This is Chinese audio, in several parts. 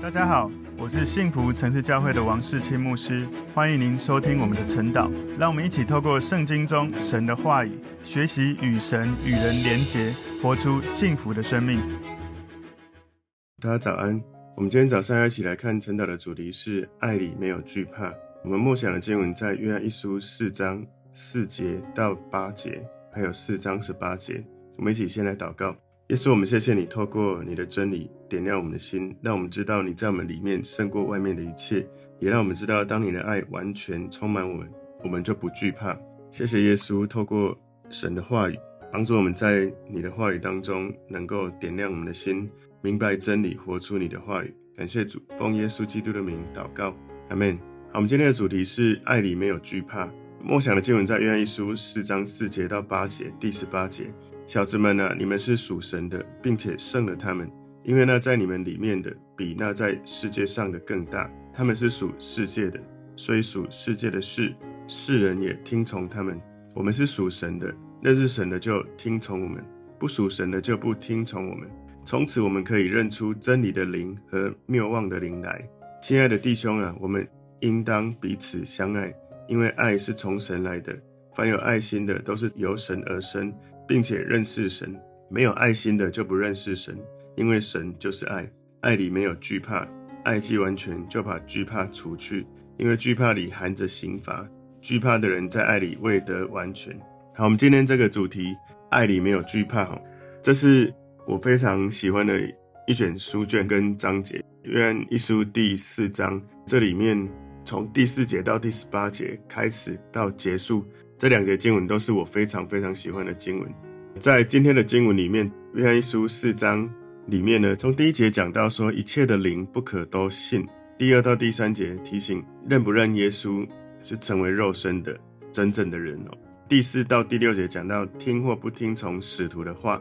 大家好，我是幸福城市教会的王世清牧师，欢迎您收听我们的晨祷。让我们一起透过圣经中神的话语，学习与神与人连结，活出幸福的生命。大家早安，我们今天早上要一起来看晨祷的主题是爱里没有惧怕。我们默想的经文在约翰一书四章四节到八节，还有四章十八节。我们一起先来祷告。耶稣，我们谢谢你，透过你的真理点亮我们的心，让我们知道你在我们里面胜过外面的一切，也让我们知道，当你的爱完全充满我们，我们就不惧怕。谢谢耶稣，透过神的话语，帮助我们在你的话语当中能够点亮我们的心，明白真理，活出你的话语。感谢主，奉耶稣基督的名祷告，阿门。好，我们今天的主题是爱里没有惧怕。默想的经文在约翰一书四章四节到八节，第十八节。小子们啊，你们是属神的，并且胜了他们，因为那在你们里面的，比那在世界上的更大。他们是属世界的，所以属世界的事，世人也听从他们。我们是属神的，认识神的就听从我们，不属神的就不听从我们。从此我们可以认出真理的灵和谬妄的灵来。亲爱的弟兄啊，我们应当彼此相爱，因为爱是从神来的。凡有爱心的，都是由神而生。并且认识神，没有爱心的就不认识神，因为神就是爱。爱里没有惧怕，爱既完全，就把惧怕除去，因为惧怕里含着刑罚。惧怕的人在爱里未得完全。好，我们今天这个主题，爱里没有惧怕，这是我非常喜欢的一卷书卷跟章节。约翰一书第四章，这里面从第四节到第十八节开始到结束。这两节经文都是我非常非常喜欢的经文。在今天的经文里面，约翰一书四章里面呢，从第一节讲到说，一切的灵不可都信。第二到第三节提醒认不认耶稣是成为肉身的真正的人哦。第四到第六节讲到听或不听从使徒的话。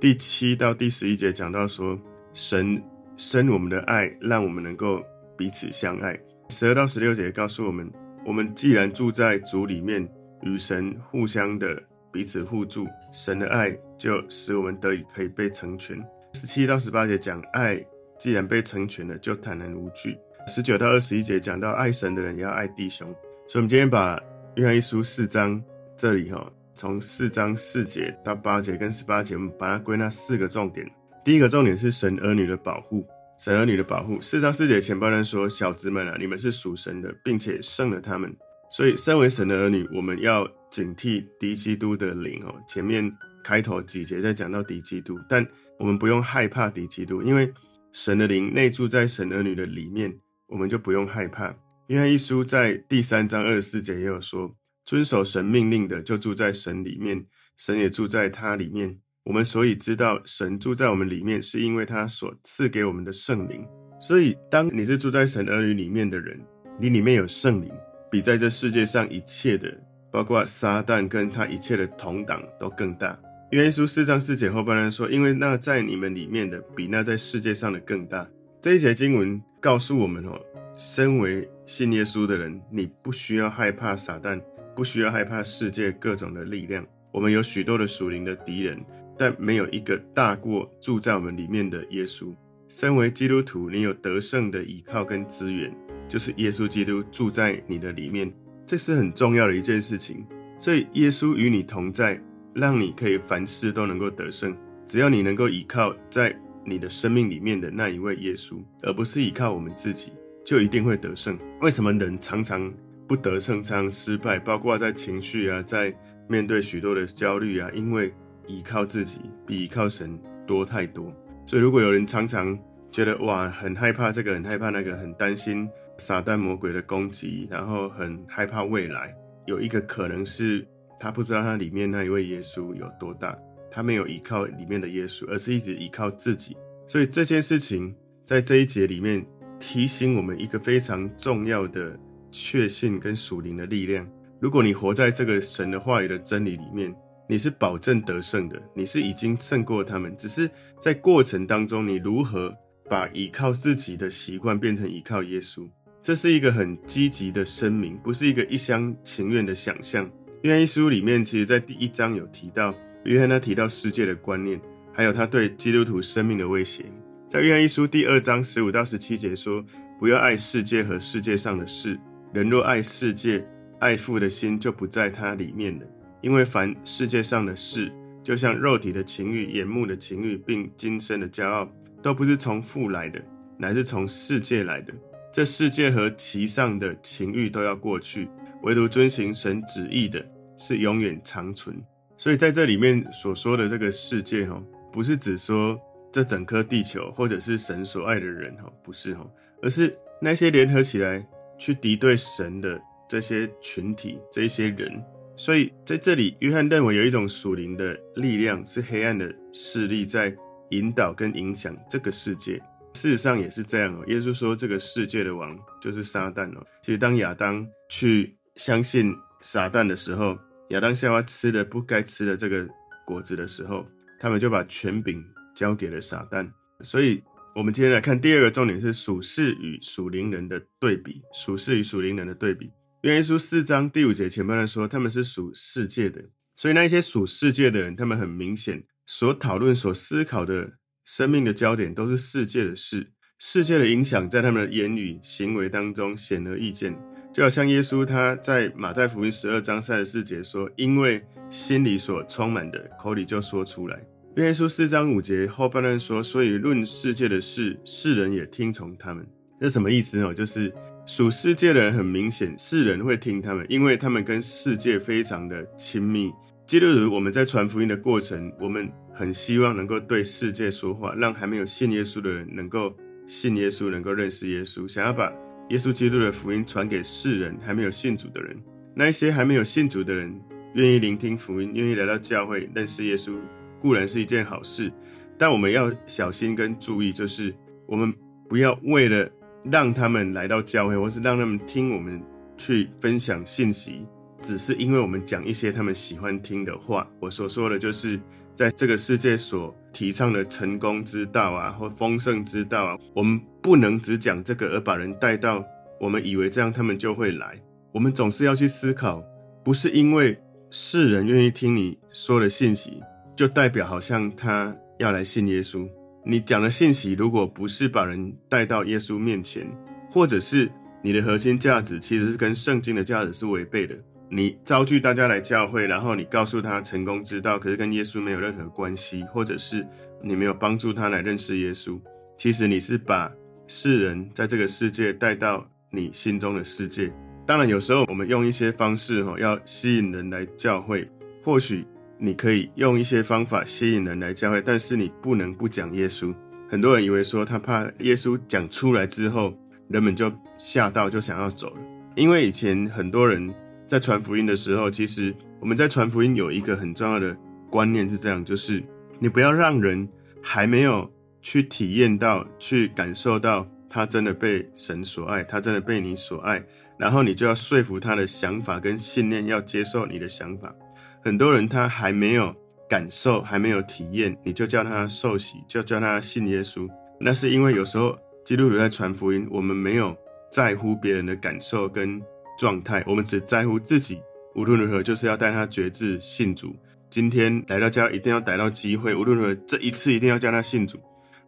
第七到第十一节讲到说，神生我们的爱，让我们能够彼此相爱。十二到十六节告诉我们，我们既然住在主里面。与神互相的彼此互助，神的爱就使我们得以可以被成全。十七到十八节讲爱，既然被成全了，就坦然无惧。十九到二十一节讲到爱神的人也要爱弟兄。所以，我们今天把约翰一书四章这里哈，从四章四节到八节跟十八节，我们把它归纳四个重点。第一个重点是神儿女的保护，神儿女的保护。四章四节前半段说：“小子们啊，你们是属神的，并且胜了他们。”所以，身为神的儿女，我们要警惕敌基督的灵哦。前面开头几节在讲到敌基督，但我们不用害怕敌基督，因为神的灵内住在神儿女的里面，我们就不用害怕。约翰一书在第三章二十四节也有说，遵守神命令的就住在神里面，神也住在他里面。我们所以知道神住在我们里面，是因为他所赐给我们的圣灵。所以，当你是住在神儿女里面的人，你里面有圣灵。比在这世界上一切的，包括撒旦跟他一切的同党都更大。约书四章四节后半段说：“因为那在你们里面的，比那在世界上的更大。”这一节经文告诉我们哦，身为信耶稣的人，你不需要害怕撒旦，不需要害怕世界各种的力量。我们有许多的属灵的敌人，但没有一个大过住在我们里面的耶稣。身为基督徒，你有得胜的依靠跟资源。就是耶稣基督住在你的里面，这是很重要的一件事情。所以耶稣与你同在，让你可以凡事都能够得胜。只要你能够依靠在你的生命里面的那一位耶稣，而不是依靠我们自己，就一定会得胜。为什么人常常不得胜，常常失败？包括在情绪啊，在面对许多的焦虑啊，因为依靠自己比依靠神多太多。所以如果有人常常觉得哇，很害怕这个，很害怕那个，很担心。撒旦魔鬼的攻击，然后很害怕未来。有一个可能是他不知道他里面那一位耶稣有多大，他没有依靠里面的耶稣，而是一直依靠自己。所以这件事情在这一节里面提醒我们一个非常重要的确信跟属灵的力量。如果你活在这个神的话语的真理里面，你是保证得胜的，你是已经胜过他们。只是在过程当中，你如何把依靠自己的习惯变成依靠耶稣？这是一个很积极的声明，不是一个一厢情愿的想象。约翰一书里面，其实在第一章有提到，约翰他提到世界的观念，还有他对基督徒生命的威胁。在约翰一书第二章十五到十七节说：“不要爱世界和世界上的事。人若爱世界，爱父的心就不在他里面了。因为凡世界上的事，就像肉体的情欲、眼目的情欲，并今生的骄傲，都不是从父来的，乃是从世界来的。这世界和其上的情欲都要过去，唯独遵行神旨意的，是永远长存。所以在这里面所说的这个世界，哈，不是指说这整颗地球，或者是神所爱的人，哈，不是哈，而是那些联合起来去敌对神的这些群体，这些人。所以在这里，约翰认为有一种属灵的力量，是黑暗的势力在引导跟影响这个世界。事实上也是这样哦。耶稣说，这个世界的王就是撒旦哦。其实当亚当去相信撒旦的时候，亚当夏娃吃了不该吃的这个果子的时候，他们就把权柄交给了撒旦。所以，我们今天来看第二个重点是属世与属灵人的对比。属世与属灵人的对比。因为一书四章第五节前半段说，他们是属世界的，所以那一些属世界的人，他们很明显所讨论、所思考的生命的焦点都是世界的事，世界的影响在他们的言语、行为当中显而易见。就好像耶稣他在马太福音十二章三十四节说：“因为心里所充满的，口里就说出来。”耶稣四章五节后半段说：“所以论世界的事，世人也听从他们。”这什么意思呢？就是。属世界的人很明显，世人会听他们，因为他们跟世界非常的亲密。基督徒，我们在传福音的过程，我们很希望能够对世界说话，让还没有信耶稣的人能够信耶稣，能够认识耶稣。想要把耶稣基督的福音传给世人，还没有信主的人，那一些还没有信主的人，愿意聆听福音，愿意来到教会认识耶稣，固然是一件好事，但我们要小心跟注意，就是我们不要为了。让他们来到教会，或是让他们听我们去分享信息，只是因为我们讲一些他们喜欢听的话。我所说的就是，在这个世界所提倡的成功之道啊，或丰盛之道啊，我们不能只讲这个而把人带到我们以为这样他们就会来。我们总是要去思考，不是因为世人愿意听你说的信息，就代表好像他要来信耶稣。你讲的信息，如果不是把人带到耶稣面前，或者是你的核心价值其实是跟圣经的价值是违背的，你召聚大家来教会，然后你告诉他成功之道，可是跟耶稣没有任何关系，或者是你没有帮助他来认识耶稣，其实你是把世人在这个世界带到你心中的世界。当然，有时候我们用一些方式，哈，要吸引人来教会，或许。你可以用一些方法吸引人来教会，但是你不能不讲耶稣。很多人以为说他怕耶稣讲出来之后，人们就吓到，就想要走了。因为以前很多人在传福音的时候，其实我们在传福音有一个很重要的观念是这样，就是你不要让人还没有去体验到、去感受到他真的被神所爱，他真的被你所爱，然后你就要说服他的想法跟信念，要接受你的想法。很多人他还没有感受，还没有体验，你就叫他受洗，就叫他信耶稣。那是因为有时候基督徒在传福音，我们没有在乎别人的感受跟状态，我们只在乎自己。无论如何，就是要带他决志信主。今天来到家，一定要逮到机会，无论如何，这一次一定要叫他信主。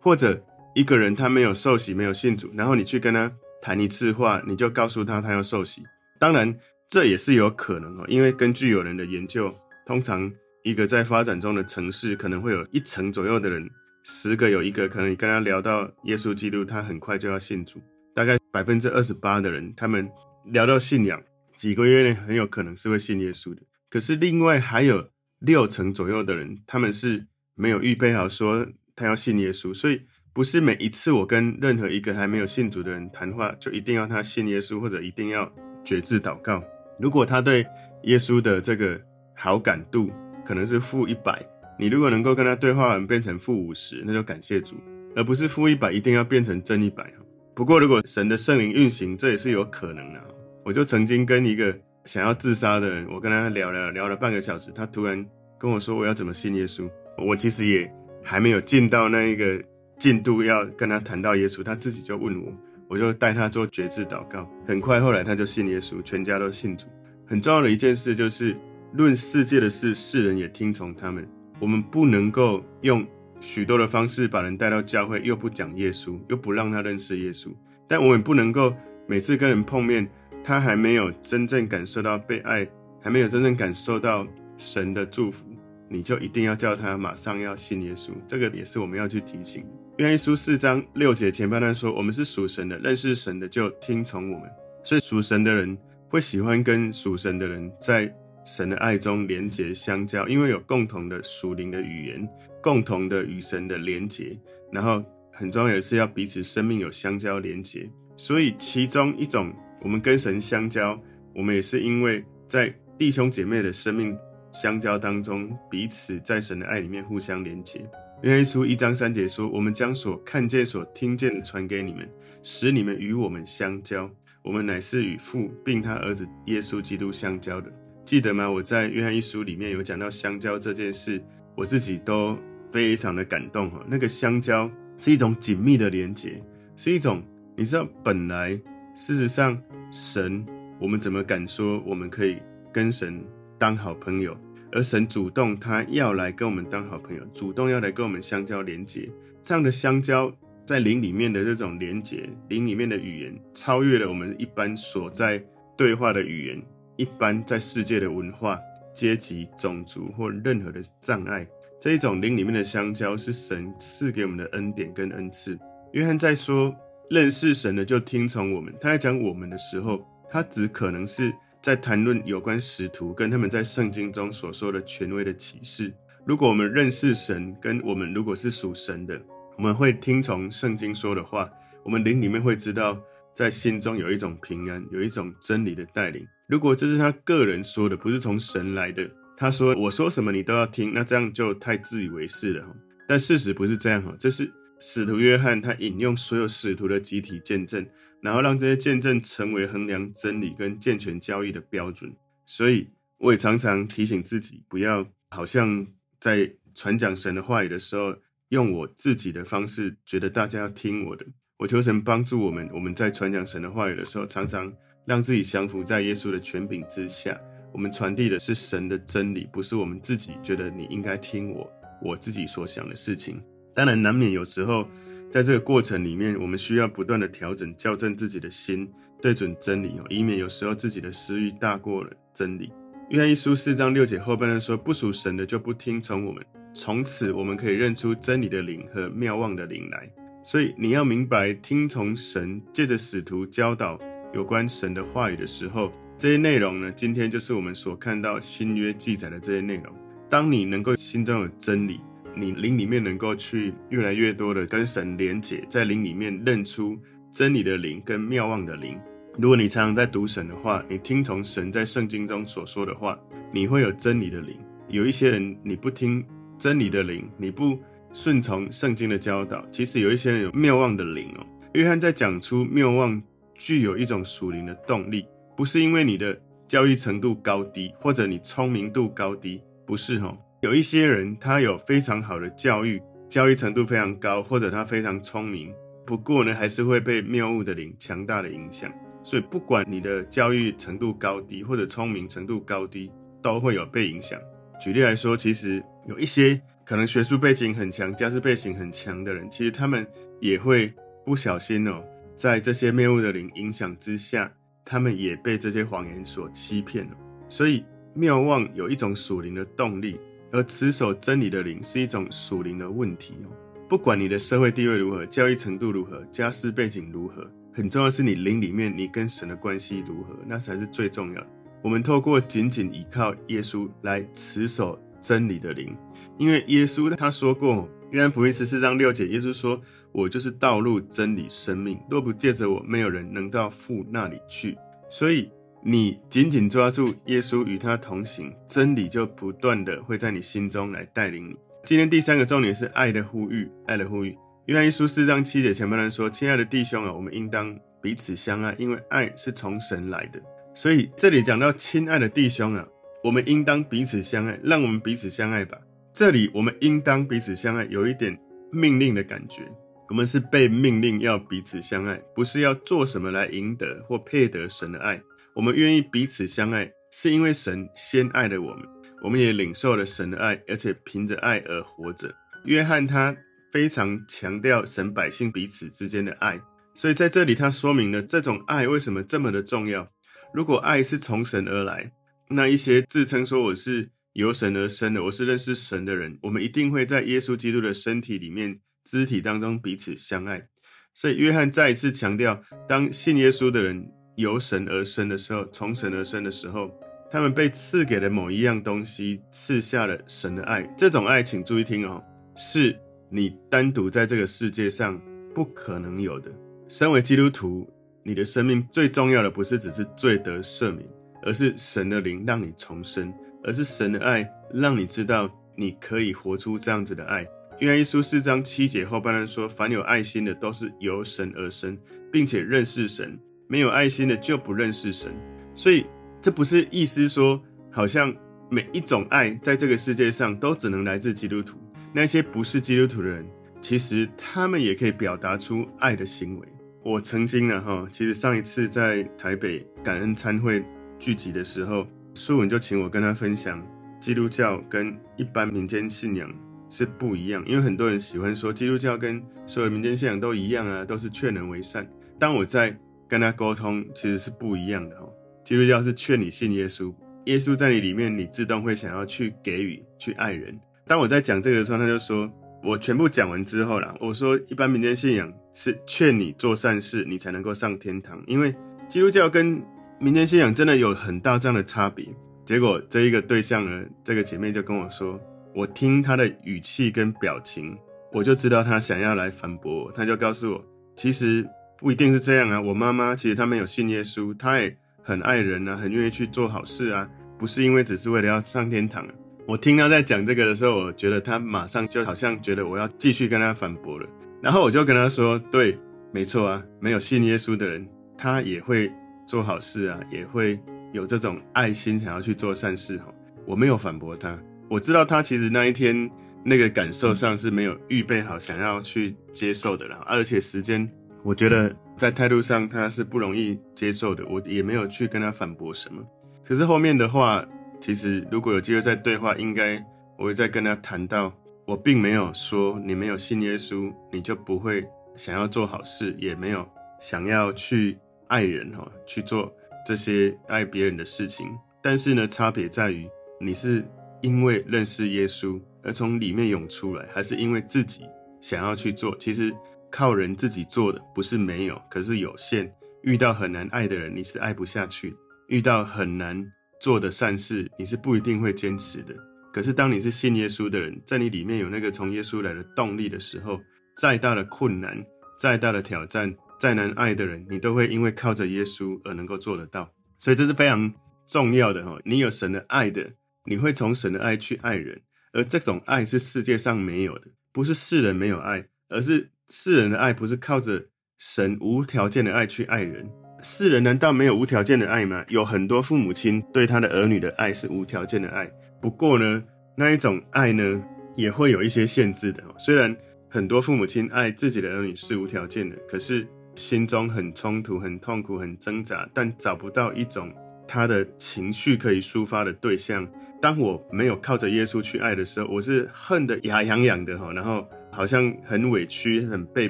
或者一个人他没有受洗，没有信主，然后你去跟他谈一次话，你就告诉他他要受洗。当然这也是有可能哦，因为根据有人的研究。通常，一个在发展中的城市，可能会有一成左右的人，十个有一个，可能你跟他聊到耶稣基督，他很快就要信主。大概百分之二十八的人，他们聊到信仰，几个月内很有可能是会信耶稣的。可是另外还有六成左右的人，他们是没有预备好说他要信耶稣。所以不是每一次我跟任何一个还没有信主的人谈话，就一定要他信耶稣，或者一定要决志祷告。如果他对耶稣的这个好感度可能是负一百，你如果能够跟他对话完变成负五十，那就感谢主，而不是负一百一定要变成正一百。不过如果神的圣灵运行，这也是有可能的。我就曾经跟一个想要自杀的人，我跟他聊了聊了半个小时，他突然跟我说我要怎么信耶稣。我其实也还没有进到那一个进度要跟他谈到耶稣，他自己就问我，我就带他做决志祷告。很快后来他就信耶稣，全家都信主。很重要的一件事就是。论世界的事，世人也听从他们。我们不能够用许多的方式把人带到教会，又不讲耶稣，又不让他认识耶稣。但我们不能够每次跟人碰面，他还没有真正感受到被爱，还没有真正感受到神的祝福，你就一定要叫他马上要信耶稣。这个也是我们要去提醒。约翰一书四章六节前半段说：“我们是属神的，认识神的就听从我们。”所以属神的人会喜欢跟属神的人在神的爱中连结相交，因为有共同的属灵的语言。共同的与神的连结，然后很重要的是要彼此生命有相交连结。所以其中一种，我们跟神相交，我们也是因为在弟兄姐妹的生命相交当中，彼此在神的爱里面互相连接。约翰一书一章三节说：“我们将所看见、所听见的传给你们，使你们与我们相交。我们乃是与父并他儿子耶稣基督相交的。”记得吗？我在约翰一书里面有讲到相交这件事。我自己都非常的感动哈，那个相交是一种紧密的连接，是一种你知道，本来 事实上神，我们怎么敢说我们可以跟神当好朋友？而神主动他要来跟我们当好朋友，主动要来跟我们相交连结，这样的相交在灵里面的这种连结，灵里面的语言，超越了我们一般所在对话的语言，一般在世界的文化。阶级、种族或任何的障碍，这一种灵里面的相交是神赐给我们的恩典跟恩赐。约翰在说认识神的就听从我们，他在讲我们的时候，他只可能是在谈论有关使徒跟他们在圣经中所说的权威的启示。如果我们认识神，跟我们如果是属神的，我们会听从圣经说的话，我们灵里面会知道，在心中有一种平安，有一种真理的带领。如果这是他个人说的，不是从神来的，他说我说什么你都要听，那这样就太自以为是了。但事实不是这样哈，这是使徒约翰他引用所有使徒的集体见证，然后让这些见证成为衡量真理跟健全教义的标准。所以我也常常提醒自己，不要好像在传讲神的话语的时候，用我自己的方式，觉得大家要听我的。我求神帮助我们，我们在传讲神的话语的时候，常常。让自己降服在耶稣的权柄之下。我们传递的是神的真理，不是我们自己觉得你应该听我，我自己所想的事情。当然，难免有时候在这个过程里面，我们需要不断的调整、校正自己的心，对准真理哦，以免有时候自己的私欲大过了真理。约翰一书四章六节后半段说：“不属神的就不听从我们。”从此，我们可以认出真理的灵和妙望的灵来。所以，你要明白，听从神借着使徒教导。有关神的话语的时候，这些内容呢，今天就是我们所看到新约记载的这些内容。当你能够心中有真理，你灵里面能够去越来越多的跟神连结，在灵里面认出真理的灵跟妙望的灵。如果你常常在读神的话，你听从神在圣经中所说的话，你会有真理的灵。有一些人你不听真理的灵，你不顺从圣经的教导，其实有一些人有妙望的灵哦。约翰在讲出妙望。具有一种属灵的动力，不是因为你的教育程度高低，或者你聪明度高低，不是哦。有一些人他有非常好的教育，教育程度非常高，或者他非常聪明，不过呢，还是会被谬误的灵强大的影响。所以不管你的教育程度高低，或者聪明程度高低，都会有被影响。举例来说，其实有一些可能学术背景很强、家世背景很强的人，其实他们也会不小心哦。在这些谬误的灵影响之下，他们也被这些谎言所欺骗了。所以谬望有一种属灵的动力，而持守真理的灵是一种属灵的问题哦。不管你的社会地位如何，教育程度如何，家世背景如何，很重要是你灵里面你跟神的关系如何，那才是最重要的。我们透过紧紧依靠耶稣来持守真理的灵，因为耶稣他说过。约翰福音十四章六节，耶稣说：“我就是道路、真理、生命，若不借着我，没有人能到父那里去。”所以，你紧紧抓住耶稣，与他同行，真理就不断的会在你心中来带领你。今天第三个重点是爱的呼吁，爱的呼吁。约翰一书四章七节前半段说：“亲爱的弟兄啊，我们应当彼此相爱，因为爱是从神来的。”所以这里讲到亲爱的弟兄啊，我们应当彼此相爱，让我们彼此相爱吧。这里我们应当彼此相爱，有一点命令的感觉。我们是被命令要彼此相爱，不是要做什么来赢得或配得神的爱。我们愿意彼此相爱，是因为神先爱了我们，我们也领受了神的爱，而且凭着爱而活着。约翰他非常强调神百姓彼此之间的爱，所以在这里他说明了这种爱为什么这么的重要。如果爱是从神而来，那一些自称说我是由神而生的，我是认识神的人，我们一定会在耶稣基督的身体里面、肢体当中彼此相爱。所以约翰再一次强调，当信耶稣的人由神而生的时候，从神而生的时候，他们被赐给了某一样东西，赐下了神的爱。这种爱，请注意听哦，是你单独在这个世界上不可能有的。身为基督徒，你的生命最重要的不是只是罪得赦免，而是神的灵让你重生，而是神的爱让你知道你可以活出这样子的爱。约翰一书四章七节后半段说：“凡有爱心的，都是由神而生，并且认识神；没有爱心的，就不认识神。”所以。这不是意思说，好像每一种爱在这个世界上都只能来自基督徒。那些不是基督徒的人，其实他们也可以表达出爱的行为。我曾经呢，哈，其实上一次在台北感恩餐会聚集的时候，素文就请我跟他分享，基督教跟一般民间信仰是不一样。因为很多人喜欢说基督教跟所有民间信仰都一样啊，都是劝人为善。当我在跟他沟通，其实是不一样的哈。基督教是劝你信耶稣，耶稣在你里面，你自动会想要去给予、去爱人。当我在讲这个的时候，他就说，我全部讲完之后啦，我说一般民间信仰是劝你做善事，你才能够上天堂。因为基督教跟民间信仰真的有很大这样的差别。结果这一个对象呢，这个姐妹就跟我说，我听她的语气跟表情，我就知道她想要来反驳我。她就告诉我，其实不一定是这样啊。我妈妈其实她没有信耶稣，她也。很爱人啊，很愿意去做好事啊，不是因为只是为了要上天堂啊。我听她在讲这个的时候，我觉得他马上就好像觉得我要继续跟他反驳了。然后我就跟他说：“对，没错啊，没有信耶稣的人，他也会做好事啊，也会有这种爱心，想要去做善事。”哈，我没有反驳他，我知道他其实那一天那个感受上是没有预备好想要去接受的了，而且时间。我觉得在态度上他是不容易接受的，我也没有去跟他反驳什么。可是后面的话，其实如果有机会再对话，应该我会再跟他谈到，我并没有说你没有信耶稣，你就不会想要做好事，也没有想要去爱人哈，去做这些爱别人的事情。但是呢，差别在于你是因为认识耶稣而从里面涌出来，还是因为自己想要去做？其实。靠人自己做的不是没有，可是有限。遇到很难爱的人，你是爱不下去；遇到很难做的善事，你是不一定会坚持的。可是当你是信耶稣的人，在你里面有那个从耶稣来的动力的时候，再大的困难、再大的挑战、再难爱的人，你都会因为靠着耶稣而能够做得到。所以这是非常重要的哈！你有神的爱的，你会从神的爱去爱人，而这种爱是世界上没有的，不是世人没有爱，而是。世人的爱不是靠着神无条件的爱去爱人，世人难道没有无条件的爱吗？有很多父母亲对他的儿女的爱是无条件的爱，不过呢，那一种爱呢，也会有一些限制的。虽然很多父母亲爱自己的儿女是无条件的，可是心中很冲突、很痛苦、很挣扎，但找不到一种他的情绪可以抒发的对象。当我没有靠着耶稣去爱的时候，我是恨得牙痒痒的哈，然后。好像很委屈、很被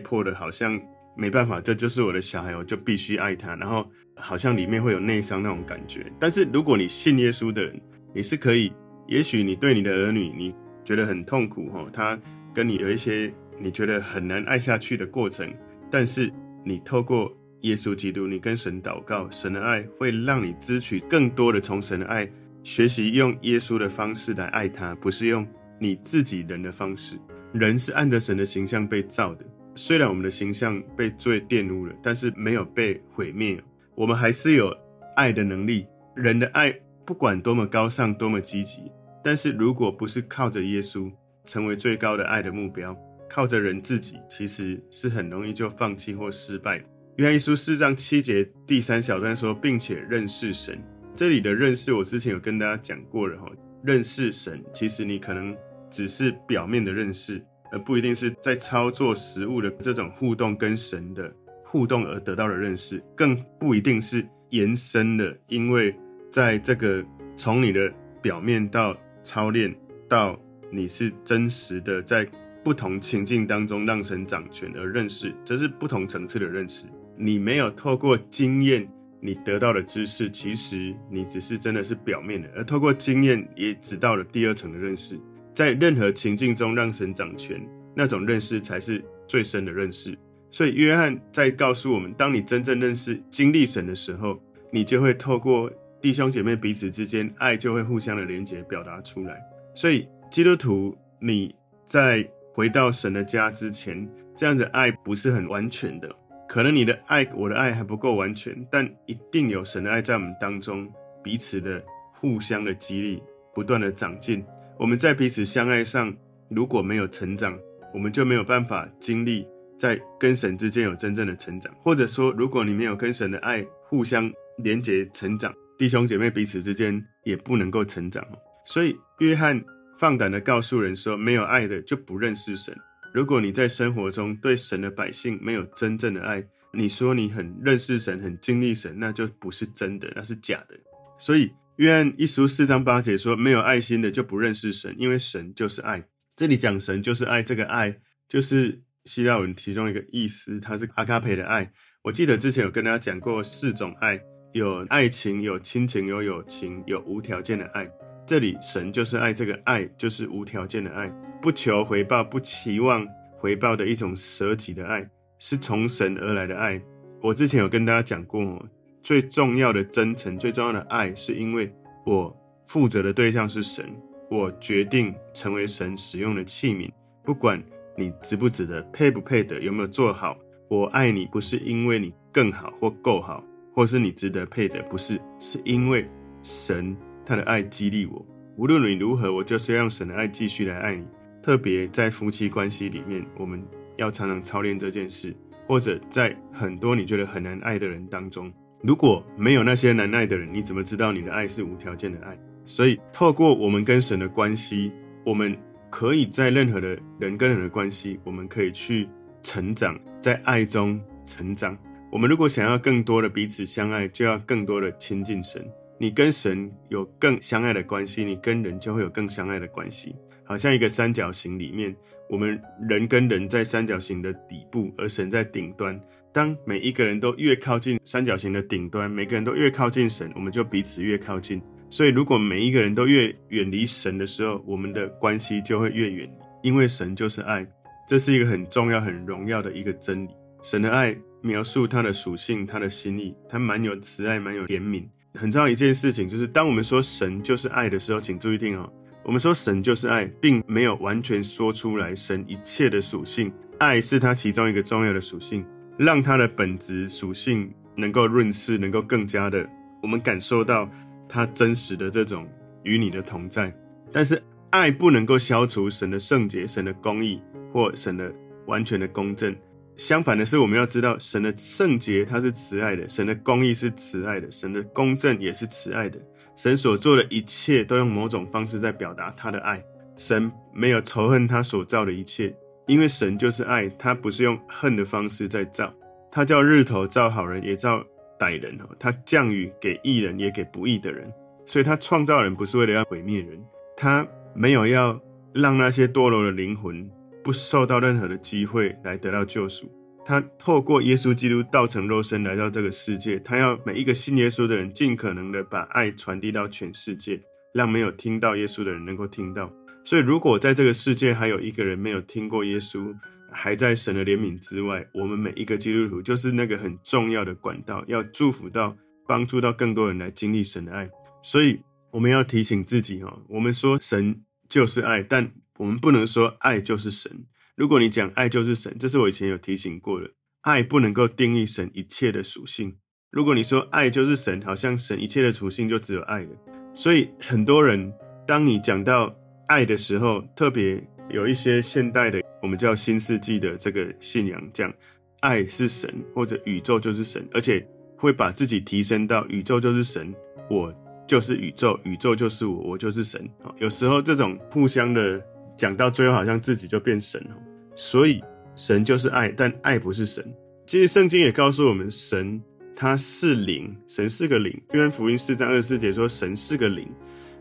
迫的，好像没办法，这就是我的小孩，我就必须爱他。然后好像里面会有内伤那种感觉。但是如果你信耶稣的人，你是可以，也许你对你的儿女，你觉得很痛苦哈，他跟你有一些你觉得很难爱下去的过程，但是你透过耶稣基督，你跟神祷告，神的爱会让你支取更多的从神的爱，学习用耶稣的方式来爱他，不是用你自己人的方式。人是按着神的形象被造的，虽然我们的形象被罪玷污了，但是没有被毁灭。我们还是有爱的能力。人的爱不管多么高尚、多么积极，但是如果不是靠着耶稣成为最高的爱的目标，靠着人自己，其实是很容易就放弃或失败。约翰一书四章七节第三小段说，并且认识神。这里的认识，我之前有跟大家讲过了哈。认识神，其实你可能。只是表面的认识，而不一定是在操作实物的这种互动跟神的互动而得到的认识，更不一定是延伸的。因为在这个从你的表面到操练，到你是真实的在不同情境当中让神掌权而认识，这是不同层次的认识。你没有透过经验，你得到的知识，其实你只是真的是表面的；而透过经验，也只到了第二层的认识。在任何情境中让神掌权，那种认识才是最深的认识。所以约翰在告诉我们：当你真正认识、经历神的时候，你就会透过弟兄姐妹彼此之间爱，就会互相的连结表达出来。所以基督徒，你在回到神的家之前，这样的爱不是很完全的。可能你的爱，我的爱还不够完全，但一定有神的爱在我们当中，彼此的互相的激励，不断的长进。我们在彼此相爱上，如果没有成长，我们就没有办法经历在跟神之间有真正的成长。或者说，如果你没有跟神的爱互相连结成长，弟兄姐妹彼此之间也不能够成长。所以，约翰放胆的告诉人说：没有爱的就不认识神。如果你在生活中对神的百姓没有真正的爱，你说你很认识神、很经历神，那就不是真的，那是假的。所以。约翰一书四章八节说：“没有爱心的就不认识神，因为神就是爱。”这里讲神就是爱，这个爱就是希腊文其中一个意思，它是阿卡培的爱。我记得之前有跟大家讲过四种爱：有爱情、有亲情、有友情、有无条件的爱。这里神就是爱，这个爱就是无条件的爱，不求回报、不期望回报的一种舍己的爱，是从神而来的爱。我之前有跟大家讲过。最重要的真诚，最重要的爱，是因为我负责的对象是神，我决定成为神使用的器皿。不管你值不值得，配不配得，有没有做好，我爱你不是因为你更好或够好，或是你值得配得，不是，是因为神他的爱激励我。无论你如何，我就是要用神的爱继续来爱你。特别在夫妻关系里面，我们要常常操练这件事，或者在很多你觉得很难爱的人当中。如果没有那些难爱的人，你怎么知道你的爱是无条件的爱？所以，透过我们跟神的关系，我们可以在任何的人跟人的关系，我们可以去成长，在爱中成长。我们如果想要更多的彼此相爱，就要更多的亲近神。你跟神有更相爱的关系，你跟人就会有更相爱的关系。好像一个三角形里面，我们人跟人在三角形的底部，而神在顶端。当每一个人都越靠近三角形的顶端，每个人都越靠近神，我们就彼此越靠近。所以，如果每一个人都越远离神的时候，我们的关系就会越远。因为神就是爱，这是一个很重要、很荣耀的一个真理。神的爱描述他的属性、他的心意，他蛮有慈爱、蛮有怜悯。很重要一件事情就是，当我们说神就是爱的时候，请注意听哦，我们说神就是爱，并没有完全说出来神一切的属性。爱是他其中一个重要的属性。让它的本质属性能够润饰，能够更加的，我们感受到它真实的这种与你的同在。但是爱不能够消除神的圣洁、神的公义或神的完全的公正。相反的是，我们要知道神的圣洁它是慈爱的，神的公义是慈爱的，神的公正也是慈爱的。神所做的一切都用某种方式在表达他的爱。神没有仇恨他所造的一切。因为神就是爱，他不是用恨的方式在造，他叫日头照好人也照歹人哦，他降雨给义人也给不义的人，所以他创造人不是为了要毁灭人，他没有要让那些堕落的灵魂不受到任何的机会来得到救赎，他透过耶稣基督道成肉身来到这个世界，他要每一个信耶稣的人尽可能的把爱传递到全世界，让没有听到耶稣的人能够听到。所以，如果在这个世界还有一个人没有听过耶稣，还在神的怜悯之外，我们每一个基督徒就是那个很重要的管道，要祝福到、帮助到更多人来经历神的爱。所以，我们要提醒自己哦，我们说神就是爱，但我们不能说爱就是神。如果你讲爱就是神，这是我以前有提醒过的，爱不能够定义神一切的属性。如果你说爱就是神，好像神一切的属性就只有爱了。所以，很多人当你讲到爱的时候，特别有一些现代的，我们叫新世纪的这个信仰，讲爱是神，或者宇宙就是神，而且会把自己提升到宇宙就是神，我就是宇宙，宇宙就是我，我就是神。有时候这种互相的讲到最后，好像自己就变神了。所以神就是爱，但爱不是神。其实圣经也告诉我们，神他是灵，神是个灵。约翰福音四章二十四节说，神是个灵。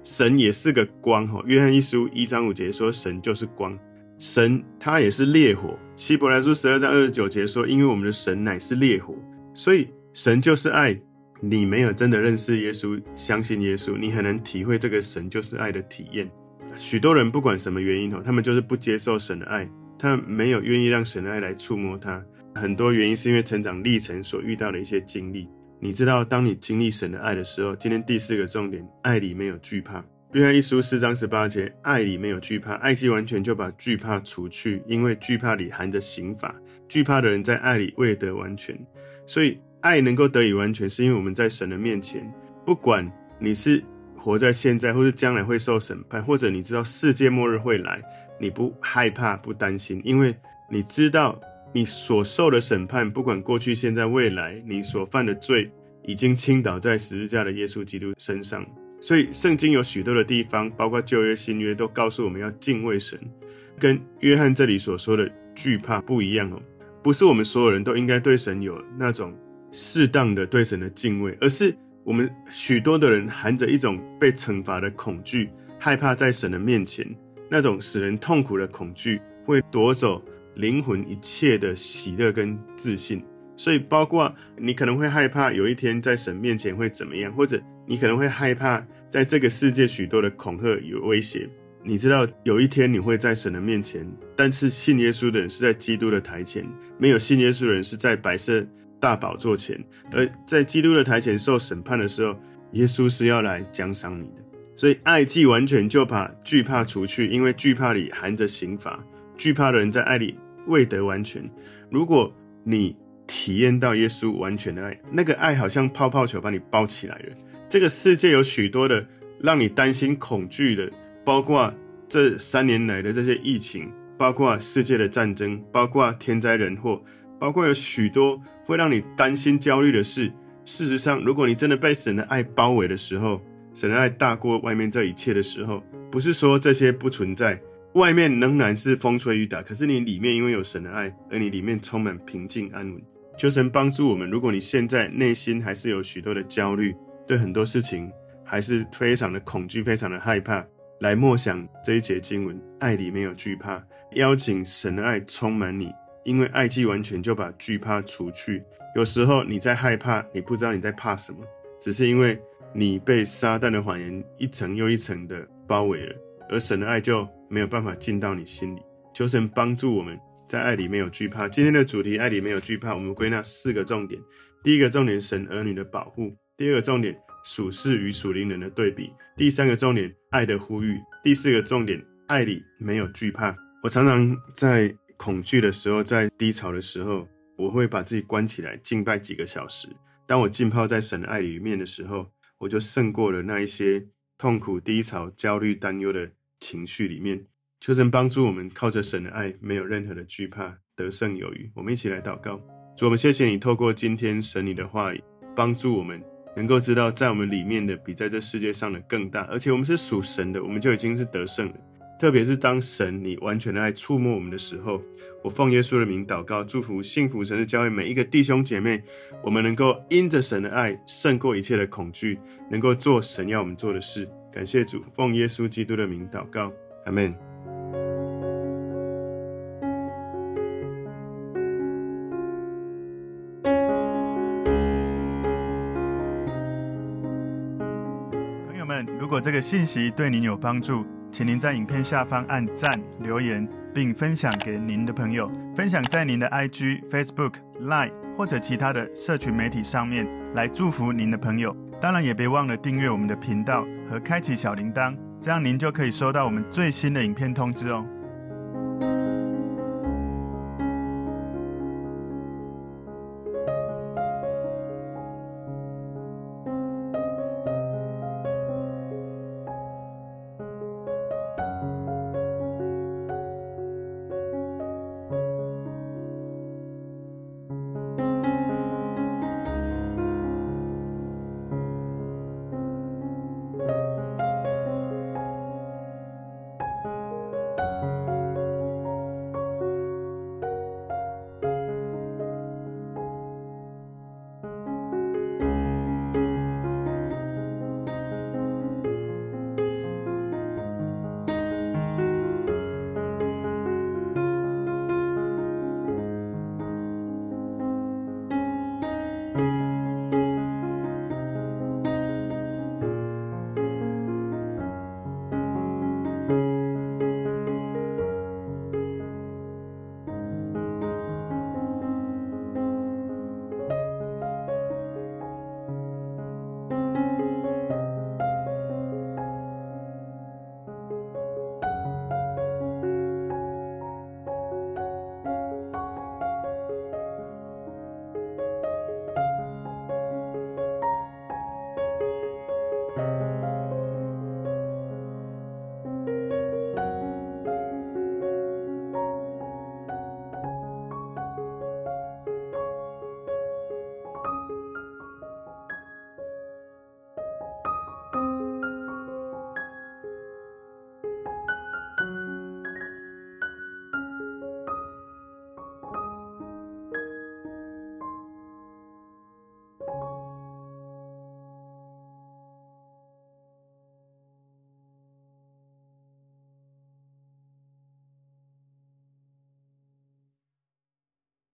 神也是个光，哈。约翰一书一章五节说，神就是光。神他也是烈火。希伯来书十二章二十九节说：“因为我们的神乃是烈火，所以神就是爱。你没有真的认识耶稣，相信耶稣，你很难体会这个神就是爱的体验。许多人不管什么原因哦，他们就是不接受神的爱，他没有愿意让神的爱来触摸他。很多原因是因为成长历程所遇到的一些经历。你知道，当你经历神的爱的时候，今天第四个重点，爱里没有惧怕。”约翰一书四章十八节，爱里没有惧怕，爱既完全，就把惧怕除去，因为惧怕里含着刑罚。惧怕的人在爱里未得完全，所以爱能够得以完全，是因为我们在神的面前，不管你是活在现在，或是将来会受审判，或者你知道世界末日会来，你不害怕、不担心，因为你知道你所受的审判，不管过去、现在、未来，你所犯的罪已经倾倒在十字架的耶稣基督身上。所以，圣经有许多的地方，包括旧约、新约，都告诉我们要敬畏神，跟约翰这里所说的惧怕不一样哦。不是我们所有人都应该对神有那种适当的对神的敬畏，而是我们许多的人含着一种被惩罚的恐惧，害怕在神的面前，那种使人痛苦的恐惧，会夺走灵魂一切的喜乐跟自信。所以，包括你可能会害怕有一天在神面前会怎么样，或者。你可能会害怕，在这个世界许多的恐吓与威胁。你知道有一天你会在神的面前，但是信耶稣的人是在基督的台前，没有信耶稣的人是在白色大宝座前。而在基督的台前受审判的时候，耶稣是要来奖赏你的。所以爱既完全，就把惧怕除去，因为惧怕里含着刑罚。惧怕的人在爱里未得完全。如果你体验到耶稣完全的爱，那个爱好像泡泡球把你包起来了。这个世界有许多的让你担心、恐惧的，包括这三年来的这些疫情，包括世界的战争，包括天灾人祸，包括有许多会让你担心、焦虑的事。事实上，如果你真的被神的爱包围的时候，神的爱大过外面这一切的时候，不是说这些不存在，外面仍然是风吹雨打，可是你里面因为有神的爱，而你里面充满平静安稳。求神帮助我们。如果你现在内心还是有许多的焦虑，对很多事情还是非常的恐惧，非常的害怕。来默想这一节经文，爱里没有惧怕，邀请神的爱充满你，因为爱既完全，就把惧怕除去。有时候你在害怕，你不知道你在怕什么，只是因为你被撒旦的谎言一层又一层的包围了，而神的爱就没有办法进到你心里。求神帮助我们在爱里没有惧怕。今天的主题，爱里没有惧怕，我们归纳四个重点。第一个重点，神儿女的保护。第二个重点，属世与属灵人的对比；第三个重点，爱的呼吁；第四个重点，爱里没有惧怕。我常常在恐惧的时候，在低潮的时候，我会把自己关起来敬拜几个小时。当我浸泡在神的爱里面的时候，我就胜过了那一些痛苦、低潮、焦虑、担忧的情绪里面。求神帮助我们，靠着神的爱，没有任何的惧怕，得胜有余。我们一起来祷告：主，我们谢谢你，透过今天神你的话语，帮助我们。能够知道，在我们里面的比在这世界上的更大，而且我们是属神的，我们就已经是得胜了。特别是当神你完全的爱触摸我们的时候，我奉耶稣的名祷告，祝福幸福神的教会每一个弟兄姐妹，我们能够因着神的爱胜过一切的恐惧，能够做神要我们做的事。感谢主，奉耶稣基督的名祷告，阿门。如果这个信息对您有帮助，请您在影片下方按赞、留言，并分享给您的朋友，分享在您的 IG、Facebook、Line 或者其他的社群媒体上面，来祝福您的朋友。当然，也别忘了订阅我们的频道和开启小铃铛，这样您就可以收到我们最新的影片通知哦。